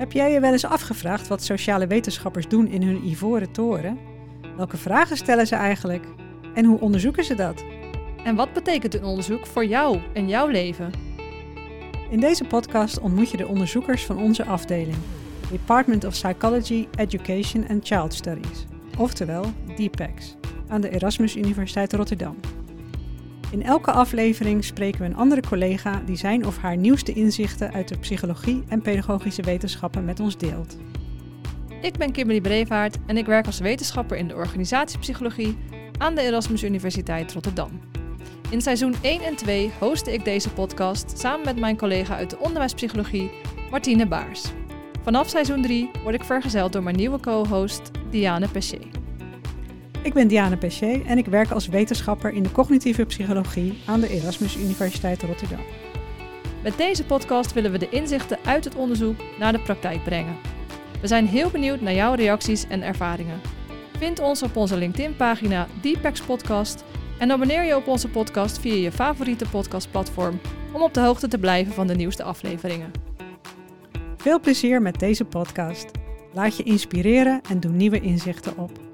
Heb jij je wel eens afgevraagd wat sociale wetenschappers doen in hun ivoren toren? Welke vragen stellen ze eigenlijk? En hoe onderzoeken ze dat? En wat betekent een onderzoek voor jou en jouw leven? In deze podcast ontmoet je de onderzoekers van onze afdeling, Department of Psychology, Education and Child Studies, oftewel DPEX, aan de Erasmus Universiteit Rotterdam. In elke aflevering spreken we een andere collega die zijn of haar nieuwste inzichten uit de psychologie en pedagogische wetenschappen met ons deelt. Ik ben Kimberly Brevaart en ik werk als wetenschapper in de organisatiepsychologie aan de Erasmus Universiteit Rotterdam. In seizoen 1 en 2 hostte ik deze podcast samen met mijn collega uit de onderwijspsychologie, Martine Baars. Vanaf seizoen 3 word ik vergezeld door mijn nieuwe co-host, Diane Pesce. Ik ben Diane Pesce en ik werk als wetenschapper in de cognitieve psychologie aan de Erasmus Universiteit Rotterdam. Met deze podcast willen we de inzichten uit het onderzoek naar de praktijk brengen. We zijn heel benieuwd naar jouw reacties en ervaringen. Vind ons op onze LinkedIn-pagina Deepex Podcast en abonneer je op onze podcast via je favoriete podcastplatform om op de hoogte te blijven van de nieuwste afleveringen. Veel plezier met deze podcast. Laat je inspireren en doe nieuwe inzichten op.